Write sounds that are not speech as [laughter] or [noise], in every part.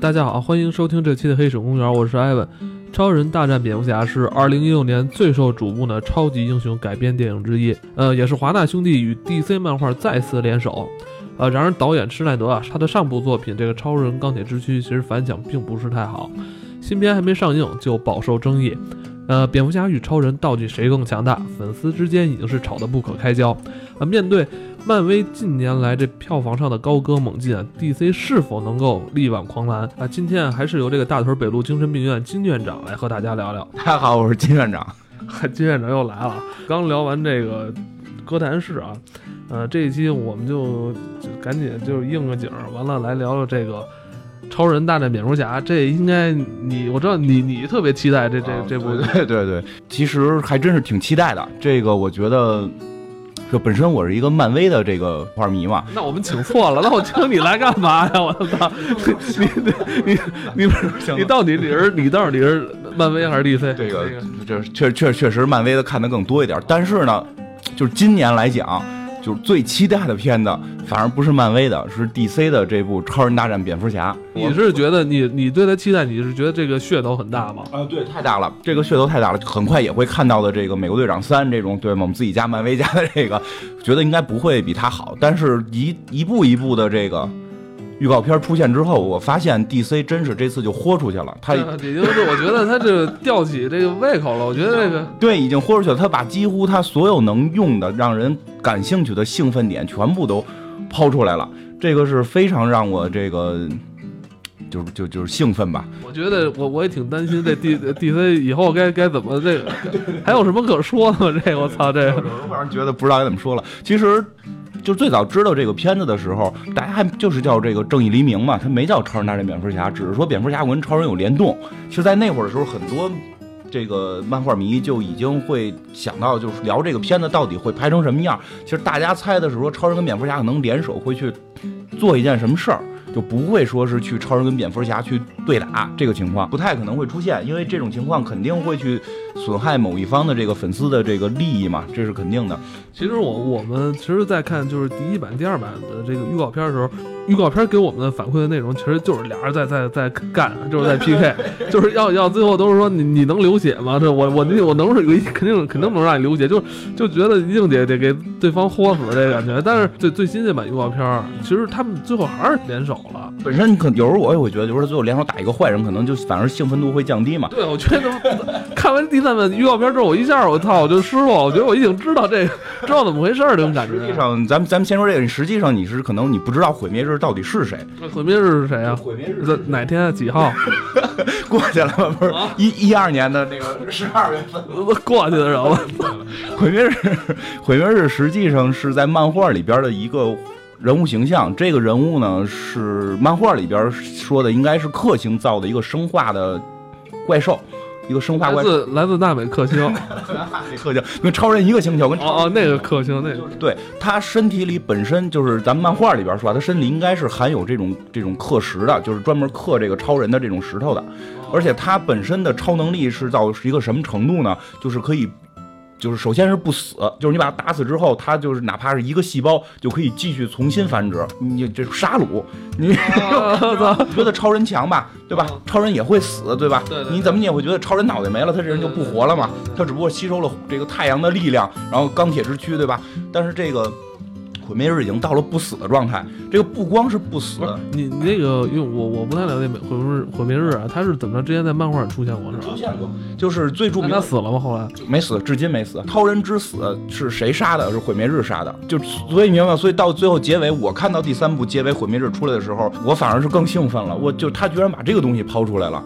大家好，欢迎收听这期的黑水公园，我是艾文。超人大战蝙蝠侠是二零一六年最受瞩目的超级英雄改编电影之一，呃，也是华纳兄弟与 DC 漫画再次联手。呃，然而导演施耐德啊，他的上部作品这个《超人钢铁之躯》其实反响并不是太好，新片还没上映就饱受争议。呃，蝙蝠侠与超人到底谁更强大？粉丝之间已经是吵得不可开交。啊，面对漫威近年来这票房上的高歌猛进啊，DC 是否能够力挽狂澜啊？今天还是由这个大屯北路精神病院金院长来和大家聊聊。[laughs] 大家好，我是金院长。[laughs] 金院长又来了。刚聊完这个哥谭市啊，呃，这一期我们就就赶紧就应个景，完了来聊聊这个。超人大战蝙蝠侠，这应该你我知道你你特别期待这这这部对对对，其实还真是挺期待的。这个我觉得，就本身我是一个漫威的这个画迷嘛。那我们请错了，那我请你来干嘛呀？我操！[laughs] 你你你你 [laughs] 你到底你是你到底是漫威还是 DC？这个这确确确实漫威的看的更多一点，但是呢，就是今年来讲。就是最期待的片子，反而不是漫威的，是 DC 的这部《超人大战蝙蝠侠》。你是觉得你你对他期待，你是觉得这个噱头很大吗？啊，对，太大了，这个噱头太大了，很快也会看到的。这个《美国队长三》这种，对吗？我们自己家漫威家的这个，觉得应该不会比他好，但是一一步一步的这个。预告片出现之后，我发现 DC 真是这次就豁出去了。他也就是我觉得他这吊起这个胃口了。我觉得这个对已经豁出去了。他把几乎他所有能用的、让人感兴趣的兴奋点全部都抛出来了。这个是非常让我这个就就就是兴奋吧。我觉得我我也挺担心这 D DC 以后该该怎么这个还有什么可说的吗？这个我操这个，反正觉得不知道该怎么说了。其实。就最早知道这个片子的时候，大家还就是叫这个正义黎明嘛，他没叫超人大战蝙蝠侠，只是说蝙蝠侠跟超人有联动。其实，在那会儿的时候，很多这个漫画迷就已经会想到，就是聊这个片子到底会拍成什么样。其实大家猜的是说，超人跟蝙蝠侠可能联手会去做一件什么事儿。就不会说是去超人跟蝙蝠侠去对打这个情况，不太可能会出现，因为这种情况肯定会去损害某一方的这个粉丝的这个利益嘛，这是肯定的。其实我我们其实，在看就是第一版、第二版的这个预告片的时候，预告片给我们的反馈的内容，其实就是俩人在在在干，就是在 PK，[laughs] 就是要要最后都是说你你能流血吗？这我我我能是肯定肯定能让你流血，就就觉得一定得得给对方豁死这个感觉。但是最最新这版预告片，其实他们最后还是联手。了，本身可有时候我也会觉得，就是最后联手打一个坏人，可能就反而兴奋度会降低嘛。对，我觉得 [laughs] 看完第三版预告片之后，我一下我操，我就失落。我觉得我已经知道这个，知道怎么回事儿这种感觉。实际上，咱们咱们先说这个，实际上你是可能你不知道毁灭日到底是谁。毁灭日是谁啊？毁灭日哪天几号？[laughs] 过去了吗？不是一一二年的那个十二月份过去的时候。[laughs] 毁灭日，毁灭日实际上是在漫画里边的一个。人物形象，这个人物呢是漫画里边说的，应该是克星造的一个生化的怪兽，一个生化怪，来自来自纳美克星，[laughs] 克星跟超人一个星球，跟哦哦那个克星那个，对他身体里本身就是咱们漫画里边说，他身体应该是含有这种这种刻石的，就是专门刻这个超人的这种石头的，而且他本身的超能力是到是一个什么程度呢？就是可以。就是首先是不死，就是你把它打死之后，它就是哪怕是一个细胞就可以继续重新繁殖。你这杀戮，[laughs] 你觉得超人强吧，对吧？超人也会死，对吧？你怎么你也会觉得超人脑袋没了，他这人就不活了嘛？他只不过吸收了这个太阳的力量，然后钢铁之躯，对吧？但是这个。毁灭日已经到了不死的状态，这个不光是不死，你你那个，因为我我不太了解毁毁灭日毁灭日啊，他是怎么着？之前在漫画上出现过是吧？出现过，就是最著名。他死了吗？后来没死，至今没死。超人之死是谁杀的？是毁灭日杀的。就所以明白，所以到最后结尾，我看到第三部结尾毁灭日出来的时候，我反而是更兴奋了。我就他居然把这个东西抛出来了。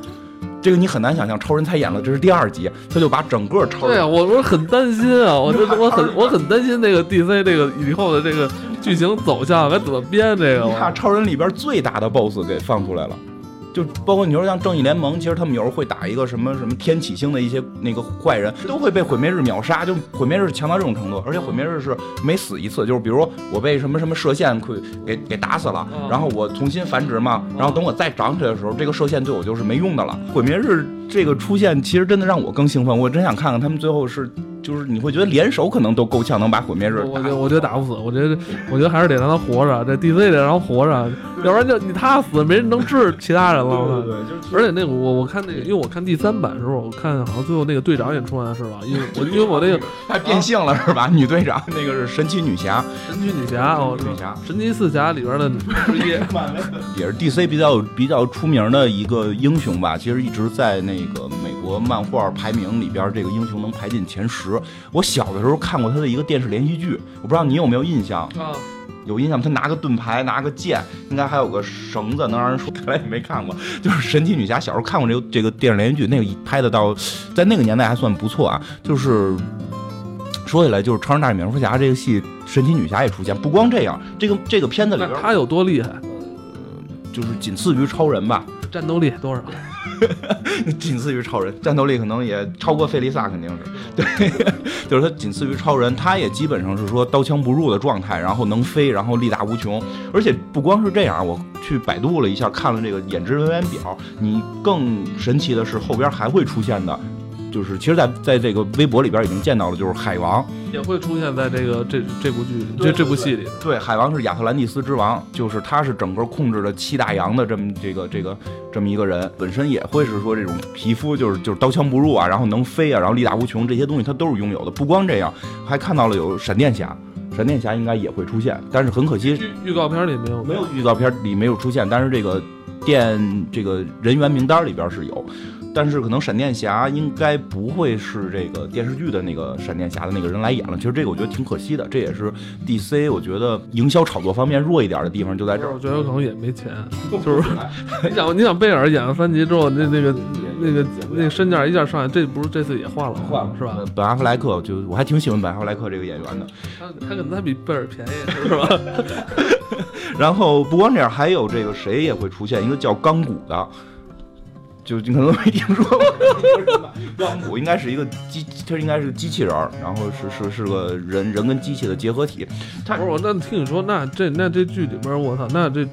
这个你很难想象，超人才演了，这是第二集，他就把整个超人。对啊，我我很担心啊，我这我很我很担心那个 DC 这个以后的这个剧情走向该怎么编这个。把超人里边最大的 BOSS 给放出来了。就包括你说像正义联盟，其实他们有时候会打一个什么什么天启星的一些那个坏人，都会被毁灭日秒杀。就毁灭日强到这种程度，而且毁灭日是每死一次，就是比如我被什么什么射线给给给打死了，然后我重新繁殖嘛，然后等我再长起来的时候，这个射线对我就是没用的了。毁灭日这个出现，其实真的让我更兴奋，我真想看看他们最后是就是你会觉得联手可能都够呛能把毁灭日我觉得我觉得打不死，我觉得我觉得还是得让他活着，这 DC 得让他活着，要不然就你他死，没人能治其他人了。对对，就是而且那个我我看那个，因为我看第三版的时候，我看好像最后那个队长也出来了是吧？因为我因为我那个 [laughs] 还变性了是吧？女队长那个是神奇女侠，神奇女侠哦，女侠，神奇四侠里边的之一，[laughs] 也是 DC 比较比较出名的一个英雄吧。其实一直在那个美国漫画排名里边，这个英雄能排进前十。我小的时候看过他的一个电视连续剧，我不知道你有没有印象啊？有印象，他拿个盾牌，拿个剑，应该还有个绳子，能让人说。[laughs] 看来你没看过，就是神奇女侠。小时候看过这个这个电视连续剧，那个拍的到在那个年代还算不错啊。就是说起来，就是《超人大战蝙蝠侠》这个戏，神奇女侠也出现。不光这样，这个这个片子里边他有多厉害？就是仅次于超人吧。战斗力多少？[laughs] 仅次于超人，战斗力可能也超过费利萨，肯定是对，[laughs] 就是他仅次于超人，他也基本上是说刀枪不入的状态，然后能飞，然后力大无穷，而且不光是这样，我去百度了一下，看了这个演职人员表，你更神奇的是后边还会出现的。就是其实，在在这个微博里边已经见到了，就是海王也会出现在这个这这部剧这这部戏里。对，海王是亚特兰蒂斯之王，就是他是整个控制了七大洋的这么这个这个这么一个人，本身也会是说这种皮肤就是就是刀枪不入啊，然后能飞啊，然后力大无穷这些东西他都是拥有的。不光这样，还看到了有闪电侠，闪电侠应该也会出现，但是很可惜预告片里没有，没有预告片里没有出现，但是这个电这个人员名单里边是有。但是可能闪电侠应该不会是这个电视剧的那个闪电侠的那个人来演了。其实这个我觉得挺可惜的，这也是 DC 我觉得营销炒作方面弱一点的地方就在这儿。我觉得可能也没钱，就是你想你想贝尔演了三集之后，那那个那个那个身价一下上来，这不是这次也换了换了是吧？本阿弗莱克就我还挺喜欢本阿弗莱克这个演员的，他他可能他比贝尔便宜是吧？[laughs] 然后不光这样，还有这个谁也会出现一个叫钢骨的。就你可能没听说过，[laughs] 钢骨应该是一个机，它应该是个机器人然后是是是个人人跟机器的结合体。不是我那听你说，那这那这剧里边，我操，那这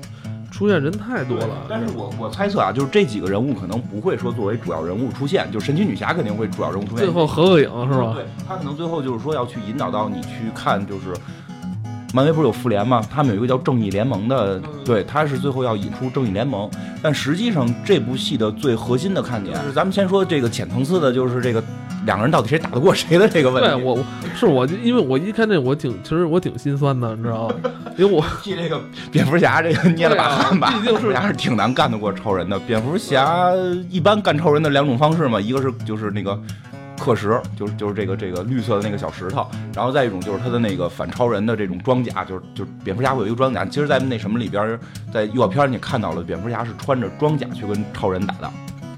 出现人太多了。但是我我猜测啊，就是这几个人物可能不会说作为主要人物出现，就神奇女侠肯定会主要人物出现。最后合个影是吧？对，他可能最后就是说要去引导到你去看，就是。漫威不是有复联吗？他们有一个叫正义联盟的，对，他是最后要引出正义联盟。但实际上这部戏的最核心的看点就是，咱们先说这个浅层次的，就是这个两个人到底谁打得过谁的这个问题。对我是我，因为我一看这我挺，其实我挺心酸的，你知道吗？[laughs] 因为我替这个蝙蝠侠这个捏了把汗吧。毕竟是还是挺难干得过超人的。蝙蝠侠一般干超人的两种方式嘛，一个是就是那个。刻石就是就是这个这个绿色的那个小石头，然后再一种就是他的那个反超人的这种装甲，就是就是蝙蝠侠会有一个装甲。其实，在那什么里边，在预告片你看到了蝙蝠侠是穿着装甲去跟超人打的。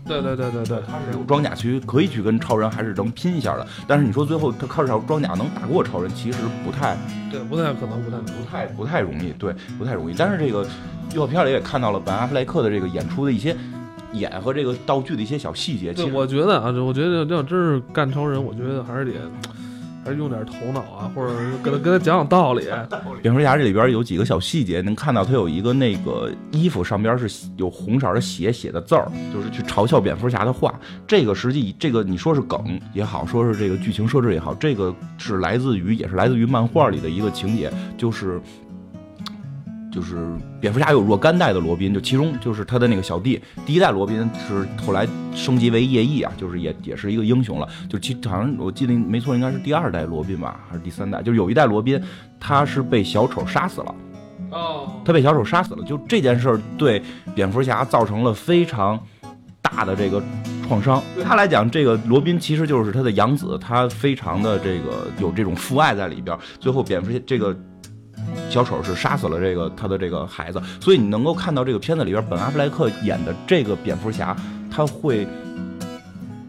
对对对对对，他是有装甲去可以去跟超人还是能拼一下的。但是你说最后他靠着装甲能打过超人，其实不太对，不太可能，不太不太不太容易，对，不太容易。但是这个预告片里也看到了本阿弗莱克的这个演出的一些。演和这个道具的一些小细节，其实我觉得啊，我觉得要真是干超人，我觉得还是得还是用点头脑啊，或者跟他跟他讲讲道理。蝙蝠侠这里边有几个小细节，能看到他有一个那个衣服上边是有红色的血写的字儿，就是去嘲笑蝙蝠侠的话。这个实际这个你说是梗也好，说是这个剧情设置也好，这个是来自于也是来自于漫画里的一个情节，就是。就是蝙蝠侠有若干代的罗宾，就其中就是他的那个小弟，第一代罗宾是后来升级为夜翼啊，就是也也是一个英雄了。就其好像我记得没错，应该是第二代罗宾吧，还是第三代？就是有一代罗宾，他是被小丑杀死了。哦，他被小丑杀死了，就这件事儿对蝙蝠侠造成了非常大的这个创伤。对他来讲，这个罗宾其实就是他的养子，他非常的这个有这种父爱在里边。最后蝙蝠侠这个。小丑是杀死了这个他的这个孩子，所以你能够看到这个片子里边，本阿弗莱克演的这个蝙蝠侠，他会，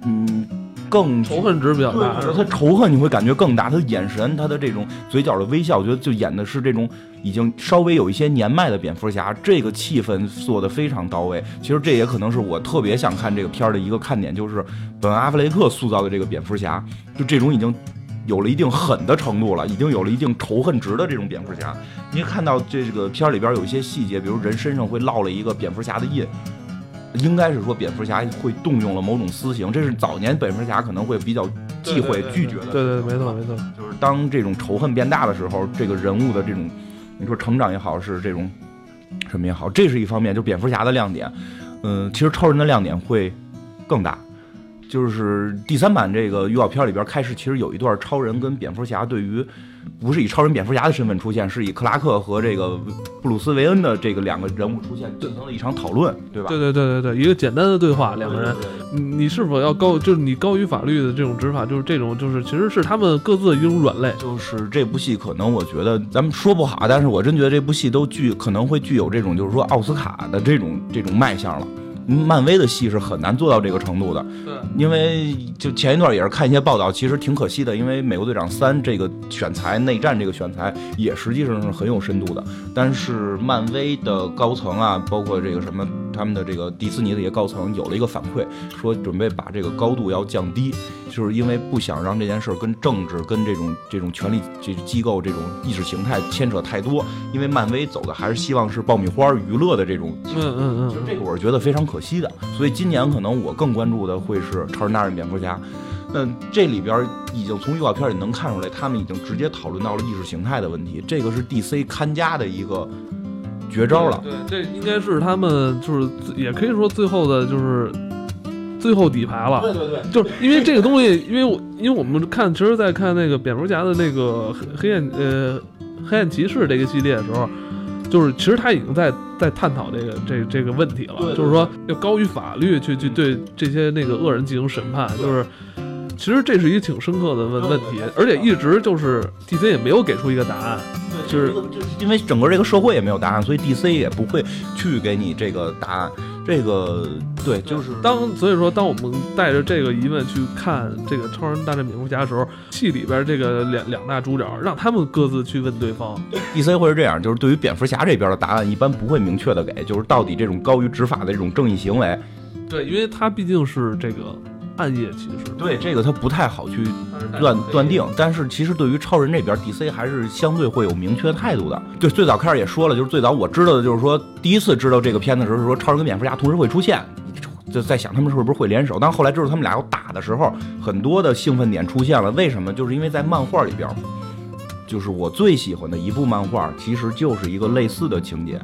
嗯，更仇恨值比较大，他仇恨你会感觉更大，他的眼神，他的这种嘴角的微笑，我觉得就演的是这种已经稍微有一些年迈的蝙蝠侠，这个气氛做的非常到位。其实这也可能是我特别想看这个片儿的一个看点，就是本阿弗雷克塑造的这个蝙蝠侠，就这种已经。有了一定狠的程度了，已经有了一定仇恨值的这种蝙蝠侠。你看到这个片儿里边有一些细节，比如人身上会烙了一个蝙蝠侠的印，应该是说蝙蝠侠会动用了某种私刑。这是早年蝙蝠侠可能会比较忌讳、拒绝的。对对，没错没错。就是当这种仇恨变大的时候，这个人物的这种，你说成长也好，是这种什么也好，这是一方面，就蝙蝠侠的亮点。嗯，其实超人的亮点会更大。就是第三版这个预告片里边开始，其实有一段超人跟蝙蝠侠对于。不是以超人、蝙蝠侠的身份出现，是以克拉克和这个布鲁斯·韦恩的这个两个人物出现，进行了一场讨论，对吧？对对对对对，一个简单的对话，两个人，你是否要高，就是你高于法律的这种执法，就是这种，就是其实是他们各自的一种软肋。就是这部戏，可能我觉得咱们说不好，但是我真觉得这部戏都具可能会具有这种，就是说奥斯卡的这种这种卖相了。漫威的戏是很难做到这个程度的，对，因为就前一段也是看一些报道，其实挺可惜的，因为《美国队长三》这个选材内战这个选材也实际上是很有深度的，但是漫威的高层啊，包括这个什么他们的这个迪士尼的一些高层有了一个反馈，说准备把这个高度要降低，就是因为不想让这件事跟政治、跟这种这种权力这机构、这种意识形态牵扯太多，因为漫威走的还是希望是爆米花娱乐的这种，嗯嗯嗯，就这个我是觉得非常。可惜的，所以今年可能我更关注的会是《超人大战蝙蝠侠》。那这里边已经从预告片里能看出来，他们已经直接讨论到了意识形态的问题，这个是 DC 看家的一个绝招了。对，这应该是他们就是也可以说最后的就是最后底牌了。对对对，就是因为这个东西，因为我因为我们看，其实，在看那个蝙蝠侠的那个黑黑暗呃黑暗骑士这个系列的时候。就是其实他已经在在探讨这个这这个问题了，就是说要高于法律去去对这些那个恶人进行审判，就是其实这是一个挺深刻的问问题，而且一直就是 DC 也没有给出一个答案，就是因为整个这个社会也没有答案，所以 DC 也不会去给你这个答案。这个对，就是当所以说，当我们带着这个疑问去看这个《超人大战蝙蝠侠》的时候，戏里边这个两两大主角，让他们各自去问对方。DC 会是这样，就是对于蝙蝠侠这边的答案，一般不会明确的给，就是到底这种高于执法的这种正义行为。对，因为他毕竟是这个。暗夜骑士，对这个他不太好去断断定，但是其实对于超人这边，DC 还是相对会有明确态度的。对，最早开始也说了，就是最早我知道的就是说，第一次知道这个片子的时候，是说超人跟蝙蝠侠同时会出现，就在想他们是不是会联手。但后来知道他们俩要打的时候，很多的兴奋点出现了。为什么？就是因为在漫画里边，就是我最喜欢的一部漫画，其实就是一个类似的情节。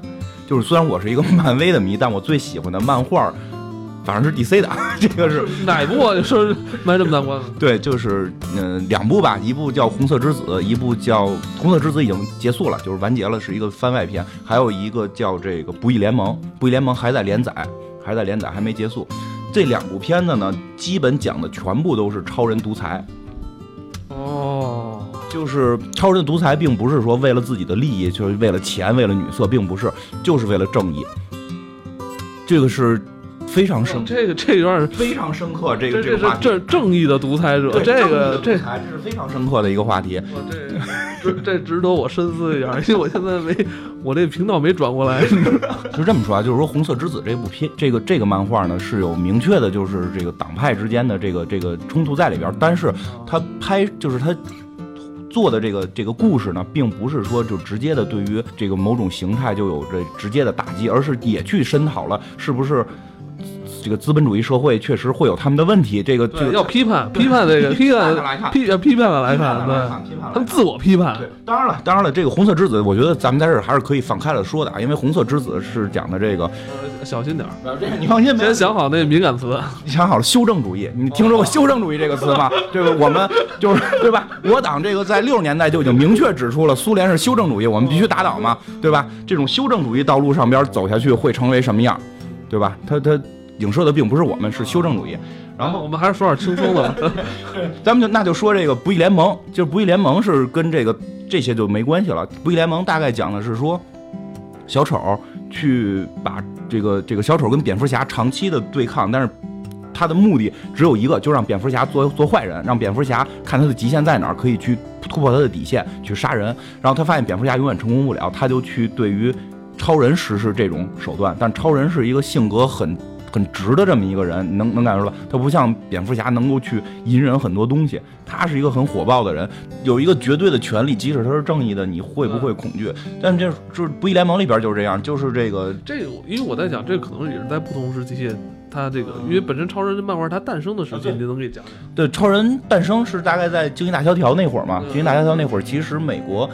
就是虽然我是一个 [laughs] 漫威的迷，但我最喜欢的漫画。反正是 DC 的，[laughs] 这个是哪部啊？说卖这么大关子？对，就是嗯两部吧，一部叫《红色之子》，一部叫《红色之子》已经结束了，就是完结了，是一个番外篇。还有一个叫这个《不义联盟》，《不义联盟》还在连载，还在连载，还没结束。这两部片子呢，基本讲的全部都是超人独裁。哦，就是超人独裁，并不是说为了自己的利益，就是为了钱，为了女色，并不是，就是为了正义。这个是。非常深，这个这有点非常深刻。这个这个这正义的独裁者，这个这还是非常深刻的一个话题。这这值得我深思一下，因为我现在没我这频道没转过来。[laughs] 就这么说啊，就是说《红色之子》这部片，这个这个漫画呢是有明确的，就是这个党派之间的这个这个冲突在里边。但是他拍就是他做的这个这个故事呢，并不是说就直接的对于这个某种形态就有着直接的打击，而是也去深讨了是不是。这个资本主义社会确实会有他们的问题，这个这个要 [laughs] 批判批判这个批判批要批判的来看，对，他们自我批判。对，当然了，当然了，这个红色之子，我觉得咱们在这儿还是可以放开了说的啊，因为红色之子是讲的这个，小心点儿，你放心，先想好那敏感词，你想好了修正主义，你听说过修正主义这个词吗？[laughs] 这个我们就是对吧？我党这个在六十年代就已经明确指出了，苏联是修正主义，我们必须打倒嘛，对吧？这种修正主义道路上边走下去会成为什么样，对吧？他他。影射的并不是我们，是修正主义。然后我们还是说点轻松的，[laughs] 咱们就那就说这个不义联盟，就是不义联盟是跟这个这些就没关系了。不义联盟大概讲的是说，小丑去把这个这个小丑跟蝙蝠侠长期的对抗，但是他的目的只有一个，就让蝙蝠侠做做坏人，让蝙蝠侠看他的极限在哪儿，可以去突破他的底线去杀人。然后他发现蝙蝠侠永远成功不了，他就去对于超人实施这种手段。但超人是一个性格很。很直的这么一个人，能能感受到，他不像蝙蝠侠能够去隐忍很多东西，他是一个很火爆的人，有一个绝对的权利，即使他是正义的，你会不会恐惧？但这就是不义联盟里边就是这样，就是这个这个，因为我在讲，这可能也是在不同时期他这个，因为本身超人这漫画它诞生的时间，你能给讲讲？对，超人诞生是大概在《惊奇大萧条》那会儿嘛，《惊奇大萧条》那会儿，其实美国。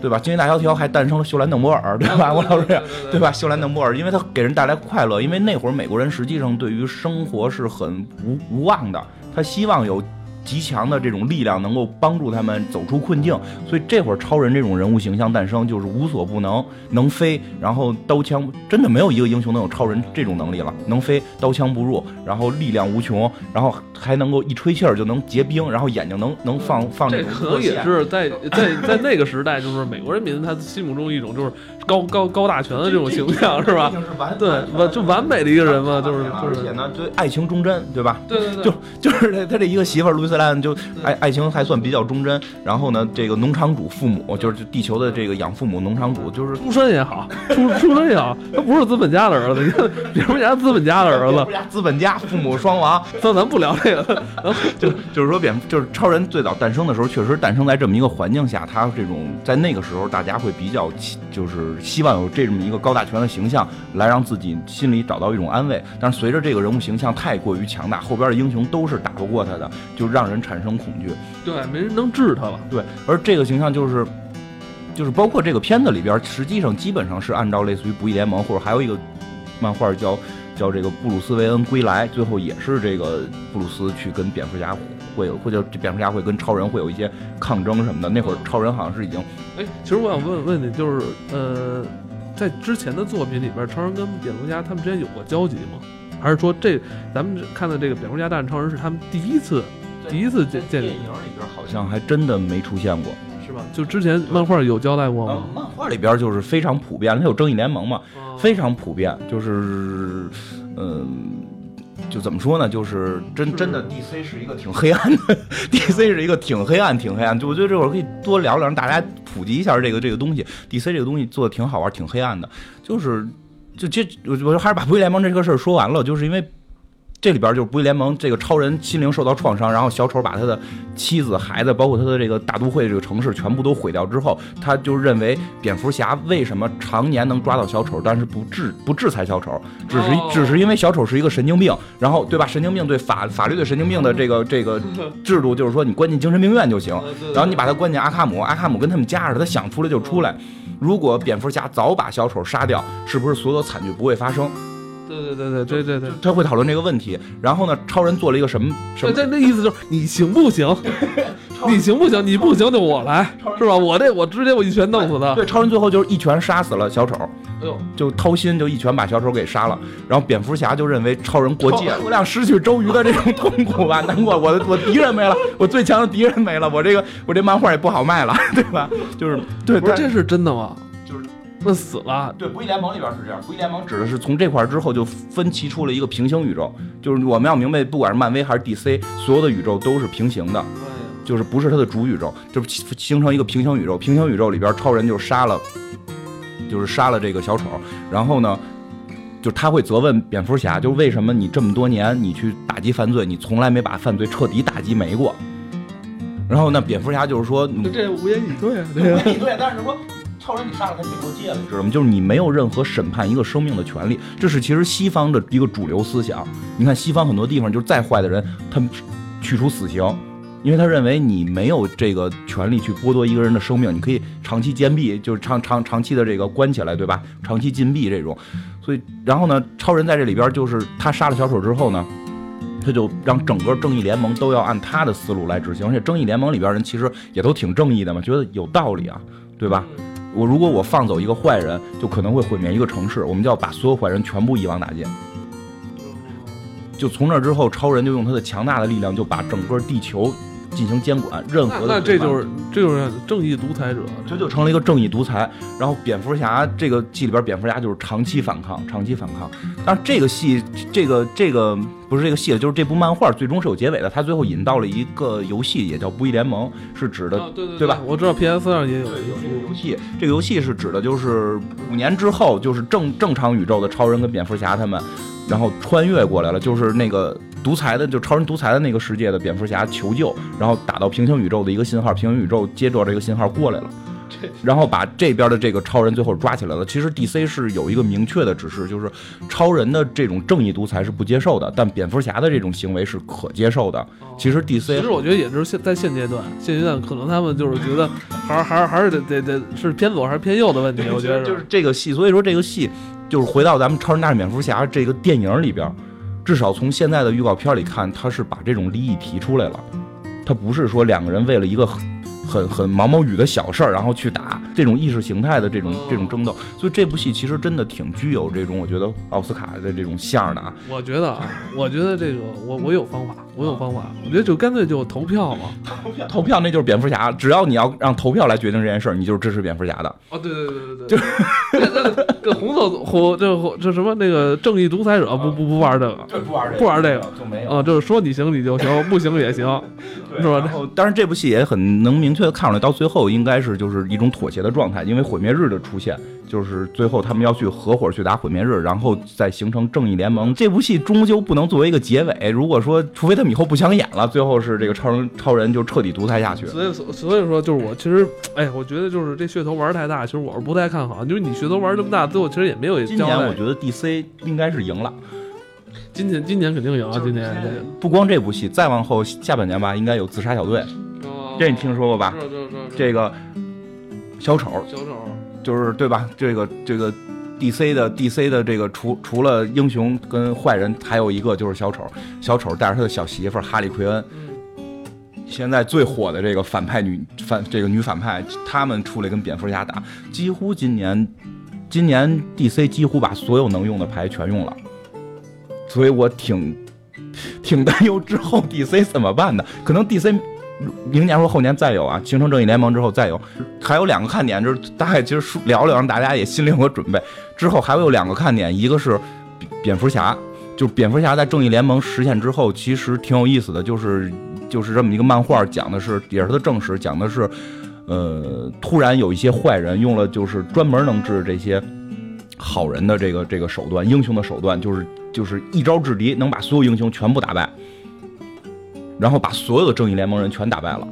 对吧？经济大萧条还诞生了秀兰邓波尔，对吧？我老师，对吧？秀兰邓波尔，因为他给人带来快乐，因为那会儿美国人实际上对于生活是很无无望的，他希望有。极强的这种力量能够帮助他们走出困境，所以这会儿超人这种人物形象诞生就是无所不能，能飞，然后刀枪真的没有一个英雄能有超人这种能力了，能飞，刀枪不入，然后力量无穷，然后还能够一吹气儿就能结冰，然后眼睛能能放放这可能也是在在在那个时代，就是美国人民他心目中一种就是高高高大全的这种形象，是吧？对，完就完美的一个人嘛，就是而且呢，对爱情忠贞，对吧？对对对，就就是他他这一个媳妇儿路易斯。就爱爱情还算比较忠贞，然后呢，这个农场主父母就是地球的这个养父母，农场主就是出身也好，出出身也好，他不是资本家的儿子，你看 [laughs] 别人家资本家的儿子，资本家父母双亡。那咱不聊这个，[laughs] 就就是说蝙就是超人最早诞生的时候，确实诞生在这么一个环境下，他这种在那个时候大家会比较就是希望有这么一个高大全的形象来让自己心里找到一种安慰。但是随着这个人物形象太过于强大，后边的英雄都是打不过他的，就让人产生恐惧，对，没人能治他了。对，而这个形象就是，就是包括这个片子里边，实际上基本上是按照类似于《不义联盟》或者还有一个漫画叫叫这个布鲁斯韦恩归来，最后也是这个布鲁斯去跟蝙蝠侠会有，或者蝙蝠侠会跟超人会有一些抗争什么的。那会儿超人好像是已经，哎，其实我想问问你，就是呃，在之前的作品里边，超人跟蝙蝠侠他们之间有过交集吗？还是说这咱们看的这个蝙蝠侠大战超人是他们第一次？第一次见见电影里边好像还真的没出现过，是吧？就之前漫画有交代过吗？漫画里边就是非常普遍，它有正义联盟嘛，非常普遍。就是，嗯，就怎么说呢？就是真真的，DC 是一个挺黑暗的，DC 是一个挺黑暗、挺黑暗。就我觉得这会儿可以多聊聊，让大家普及一下这个这个东西。DC 这个东西做的挺好玩、挺黑暗的。就是，就这，我我还是把不义联盟这个事儿说完了，就是因为。这里边就是不义联盟，这个超人心灵受到创伤，然后小丑把他的妻子、孩子，包括他的这个大都会这个城市全部都毁掉之后，他就认为蝙蝠侠为什么常年能抓到小丑，但是不制不制裁小丑，只是只是因为小丑是一个神经病，然后对吧？神经病对法法律对神经病的这个这个制度就是说你关进精神病院就行，然后你把他关进阿卡姆，阿卡姆跟他们家似的，他想出来就出来。如果蝙蝠侠早把小丑杀掉，是不是所有惨剧不会发生？对对对对对对对，他会讨论这个问题。然后呢，超人做了一个什么？这这那意思就是你行不行？[laughs] 你行不行？你不行就我来，是吧？我这我直接我一拳弄死他。对，超人最后就是一拳杀死了小丑。哎呦，就掏心就一拳把小丑给杀了。然后蝙蝠侠就认为超人过界，我俩失去周瑜的这种痛苦吧，[laughs] 难过。我我敌人没了，我最强的敌人没了，我这个我这漫画也不好卖了，对吧？就是对，不是这是真的吗？那死了。对，不义联盟里边是这样。不义联盟指的是从这块之后就分歧出了一个平行宇宙，就是我们要明白，不管是漫威还是 DC，所有的宇宙都是平行的，就是不是它的主宇宙，就是形成一个平行宇宙。平行宇宙里边，超人就杀了，就是杀了这个小丑，然后呢，就他会责问蝙蝠侠，就为什么你这么多年你去打击犯罪，你从来没把犯罪彻底打击没过？然后那蝙蝠侠就是说，这无言以对啊，无言以对，但是说。超人，你杀了他，你过界了，你知道吗？就是你没有任何审判一个生命的权利，这是其实西方的一个主流思想。你看西方很多地方，就是再坏的人，他们去除死刑，因为他认为你没有这个权利去剥夺一个人的生命，你可以长期监闭，就是长长 [laughs] 长期的这个关起来，对吧？长期禁闭这种。所以，然后呢，超人在这里边就是他杀了小丑之后呢，他就让整个正义联盟都要按他的思路来执行，而且正义联盟里边人其实也都挺正义的嘛，觉得有道理啊，对吧？我如果我放走一个坏人，就可能会毁灭一个城市。我们就要把所有坏人全部一网打尽。就从那之后，超人就用他的强大的力量，就把整个地球进行监管。任何的那这就是这就是正义独裁者，这就成了一个正义独裁。然后蝙蝠侠这个戏里边，蝙蝠侠就是长期反抗，长期反抗。但是这个戏，这个这个。不是这个戏了，就是这部漫画最终是有结尾的。它最后引到了一个游戏，也叫《不义联盟》，是指的，对对对吧？我知道 PS 上也有有这个游戏。这个游戏是指的，就是五年之后，就是正正常宇宙的超人跟蝙蝠侠他们，然后穿越过来了，就是那个独裁的，就超人独裁的那个世界的蝙蝠侠求救，然后打到平行宇宙的一个信号，平行宇宙接着这个信号过来了。然后把这边的这个超人最后抓起来了。其实 DC 是有一个明确的指示，就是超人的这种正义独裁是不接受的，但蝙蝠侠的这种行为是可接受的。其实 DC，其实我觉得也就是现在现阶段，现阶段可能他们就是觉得还是还是还是得得得是偏左还是偏右的问题。我觉得就是这个戏，所以说这个戏就是回到咱们超人大战蝙蝠侠这个电影里边，至少从现在的预告片里看，他是把这种利益提出来了，他不是说两个人为了一个。很很毛毛雨的小事儿，然后去打这种意识形态的这种这种争斗，所以这部戏其实真的挺具有这种我觉得奥斯卡的这种相的啊。我觉得啊，我觉得这个我我有方法，我有方法，我觉得就干脆就投票嘛，投 [laughs] 票投票那就是蝙蝠侠，只要你要让投票来决定这件事儿，你就是支持蝙蝠侠的。哦，对对对对对，就 [laughs] 是跟红色红这这什么那个正义独裁者不不不玩这个，不玩这个，不玩这个就没有啊，就是说你行你就行，不行也行，[laughs] 是吧？然后当然这部戏也很能明确的看出来，到最后应该是就是一种妥协的状态，因为毁灭日的出现，就是最后他们要去合伙去打毁灭日，然后再形成正义联盟。这部戏终究不能作为一个结尾，如果说除非他们以后不想演了，最后是这个超人超人就彻底独裁下去。所以所以说就是我其实哎，我觉得就是这噱头玩太大，其实我是不太看好。就是你噱头玩这么大，最后其实也没有。今年我觉得 DC 应该是赢了，今年今年肯定有啊！今年不光这部戏，再往后下半年吧，应该有自杀小队。这你听说过吧？这个小丑，小丑就是对吧？这个这个 DC 的 DC 的这个除除了英雄跟坏人，还有一个就是小丑。小丑带着他的小媳妇哈利奎恩，现在最火的这个反派女反这个女反派，他们出来跟蝙蝠侠打，几乎今年今年 DC 几乎把所有能用的牌全用了，所以我挺挺担忧之后 [laughs] DC 怎么办的，可能 DC。明年或后年再有啊，形成正义联盟之后再有，还有两个看点，就是大概其实聊聊，让大家也心里有个准备。之后还会有两个看点，一个是蝙蝠侠，就是蝙蝠侠在正义联盟实现之后，其实挺有意思的，就是就是这么一个漫画，讲的是也是他的正史，讲的是，呃，突然有一些坏人用了就是专门能治这些好人的这个这个手段，英雄的手段，就是就是一招制敌，能把所有英雄全部打败。然后把所有的正义联盟人全打败了，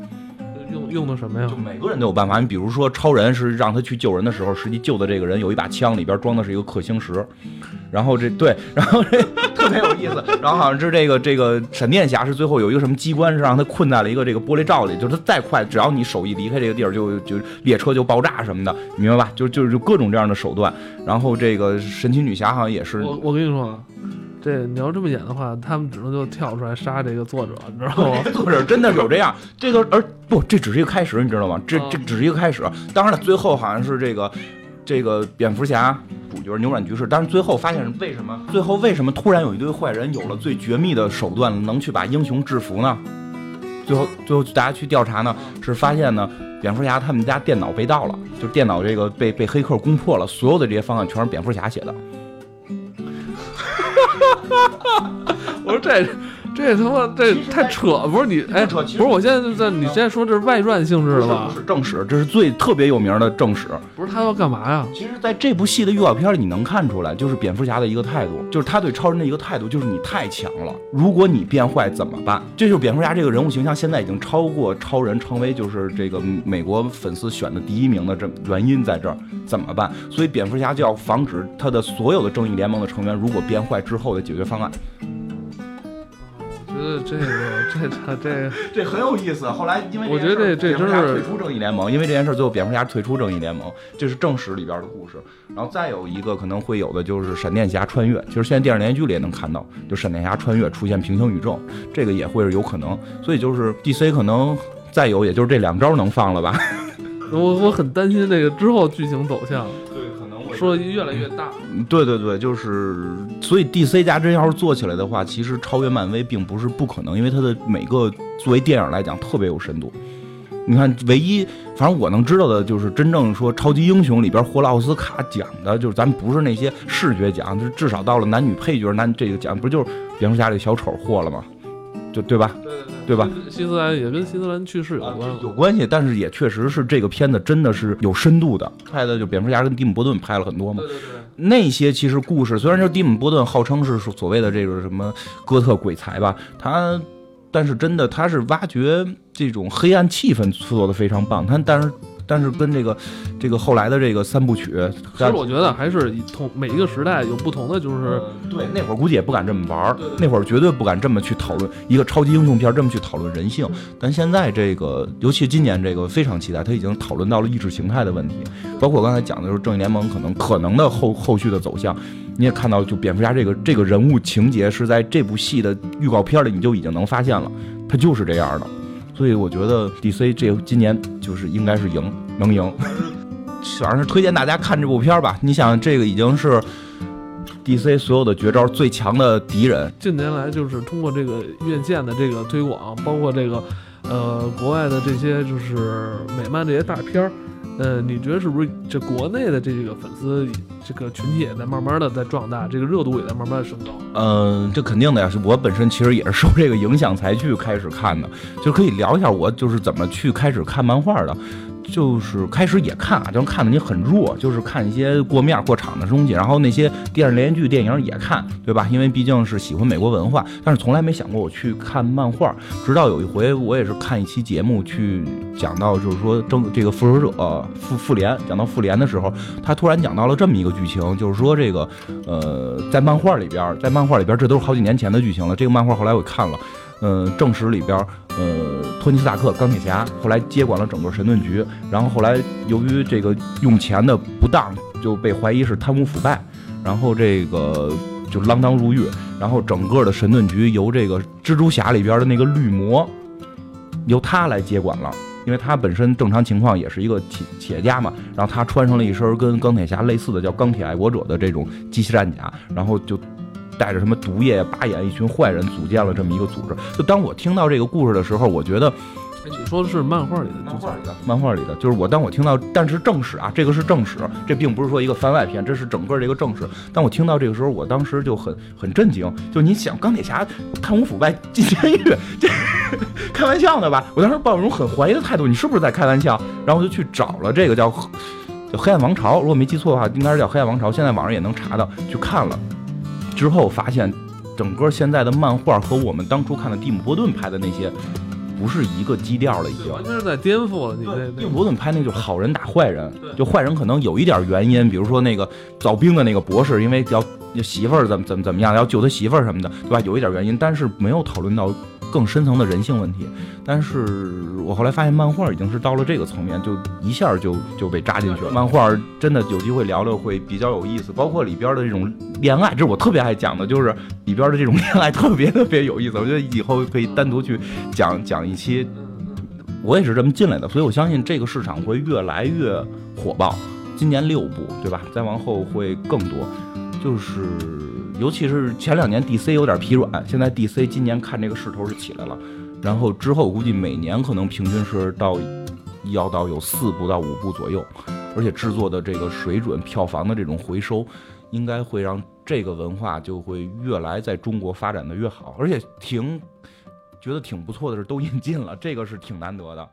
用用的什么呀？就每个人都有办法。你比如说，超人是让他去救人的时候，实际救的这个人有一把枪，里边装的是一个氪星石。然后这对，然后这特别有意思。然后好像是这个这个闪电侠是最后有一个什么机关是让他困在了一个这个玻璃罩里，就是他再快，只要你手一离开这个地儿，就就列车就爆炸什么的，明白吧？就就就各种这样的手段。然后这个神奇女侠好像也是。我我跟你说。这你要这么演的话，他们只能就跳出来杀这个作者，你知道吗？作者真的有这样，这个而不，这只是一个开始，你知道吗？这这只是一个开始。当然了，最后好像是这个这个蝙蝠侠主角扭转局势，但是最后发现是为什么？最后为什么突然有一堆坏人有了最绝密的手段，能去把英雄制服呢？最后最后大家去调查呢，是发现呢，蝙蝠侠他们家电脑被盗了，就电脑这个被被黑客攻破了，所有的这些方案全是蝙蝠侠写的。[laughs] 我说这这他妈这太扯，不是你哎，不是我现在在你现在说这是外传性质的吧？是正史，这是最特别有名的正史。不是他要干嘛呀？其实，在这部戏的预告片里，你能看出来，就是蝙蝠侠的一个态度，就是他对超人的一个态度，就是你太强了，如果你变坏怎么办？这就是蝙蝠侠这个人物形象，现在已经超过超人，成为就是这个美国粉丝选的第一名的这原因在这儿，怎么办？所以蝙蝠侠就要防止他的所有的正义联盟的成员如果变坏之后的解决方案。觉得这个这他这 [laughs] 这很有意思。后来因为我觉得这这真是退出正义联盟，因为这件事最后蝙蝠侠退出正义联盟，这是正史里边的故事。然后再有一个可能会有的就是闪电侠穿越，其实现在电视连续剧里也能看到，就闪电侠穿越出现平行宇宙，这个也会是有可能。所以就是 DC 可能再有也就是这两招能放了吧。[laughs] 我我很担心这个之后剧情走向。说的越来越大，对对对，就是所以 DC 加真要是做起来的话，其实超越漫威并不是不可能，因为它的每个作为电影来讲特别有深度。你看，唯一反正我能知道的就是真正说超级英雄里边获了奥斯卡奖的，就是咱不是那些视觉奖，就是至少到了男女配角男这个奖，不就是蝙蝠侠这个小丑获了吗？就对吧？对对对，对吧？希斯兰也跟希斯兰去世有关，有关系，但是也确实是这个片子真的是有深度的，拍的就蝙蝠侠跟蒂姆·波顿拍了很多嘛。对对对。那些其实故事，虽然说蒂姆·波顿号称是所谓的这个什么哥特鬼才吧，他，但是真的他是挖掘这种黑暗气氛做的非常棒。他但是但是跟这个这个后来的这个三部曲，其实我觉得还是同每一个时代有不同的，就是对那会儿估计也不敢这么玩儿，那会儿绝对不敢这么去讨论一个超级英雄片，这么去讨论人性。但现在这个，尤其今年这个非常期待，他已经讨论到了意识形态的问题，包括我刚才讲的就是正义联盟可能可能的后后续的走向。你也看到，就蝙蝠侠这个这个人物情节是在这部戏的预告片里你就已经能发现了，他就是这样的。所以我觉得 DC 这今年就是应该是赢，能赢。[laughs] 反正是推荐大家看这部片吧。你想，这个已经是 DC 所有的绝招最强的敌人。近年来就是通过这个院线的这个推广，包括这个呃国外的这些就是美漫这些大片儿。呃，你觉得是不是这国内的这个粉丝这个群体也在慢慢的在壮大，这个热度也在慢慢的升高？嗯，这肯定的呀，是我本身其实也是受这个影响才去开始看的，就可以聊一下我就是怎么去开始看漫画的。就是开始也看啊，就看的你很弱，就是看一些过面过场的东西，然后那些电视连续剧、电影也看，对吧？因为毕竟是喜欢美国文化，但是从来没想过我去看漫画。直到有一回，我也是看一期节目去讲到，就是说正这个复仇者复复联，讲到复联的时候，他突然讲到了这么一个剧情，就是说这个呃，在漫画里边，在漫画里边，这都是好几年前的剧情了。这个漫画后来我看了。嗯，正史里边，呃，托尼斯塔克钢铁侠后来接管了整个神盾局，然后后来由于这个用钱的不当，就被怀疑是贪污腐败，然后这个就锒铛入狱，然后整个的神盾局由这个蜘蛛侠里边的那个绿魔，由他来接管了，因为他本身正常情况也是一个企企业家嘛，然后他穿上了一身跟钢铁侠类似的叫钢铁爱国者的这种机器战甲，然后就。带着什么毒液、八眼一群坏人组建了这么一个组织。就当我听到这个故事的时候，我觉得，你说的是漫画里的，漫画里的，漫画里的，就是我当我听到，但是正史啊，这个是正史，这并不是说一个番外篇，这是整个这个正史。当我听到这个时候，我当时就很很震惊。就你想，钢铁侠贪污腐败进监狱，这开玩笑呢吧？我当时抱一种很怀疑的态度，你是不是在开玩笑？然后我就去找了这个叫叫黑暗王朝，如果没记错的话，应该是叫黑暗王朝。现在网上也能查到，去看了。之后发现，整个现在的漫画和我们当初看的蒂姆·伯顿拍的那些，不是一个基调了，已经完全是在颠覆了。蒂姆·伯顿拍那就是好人打坏人，就坏人可能有一点原因，比如说那个造兵的那个博士，因为要媳妇儿怎么怎么怎么样，要救他媳妇儿什么的，对吧？有一点原因，但是没有讨论到。更深层的人性问题，但是我后来发现漫画已经是到了这个层面，就一下就就被扎进去了。漫画真的有机会聊聊会比较有意思，包括里边的这种恋爱，这是我特别爱讲的，就是里边的这种恋爱特别特别有意思。我觉得以后可以单独去讲讲一期。我也是这么进来的，所以我相信这个市场会越来越火爆。今年六部，对吧？再往后会更多，就是。尤其是前两年 DC 有点疲软，现在 DC 今年看这个势头是起来了，然后之后估计每年可能平均是到要到有四部到五部左右，而且制作的这个水准、票房的这种回收，应该会让这个文化就会越来在中国发展的越好，而且挺觉得挺不错的是都引进了，这个是挺难得的。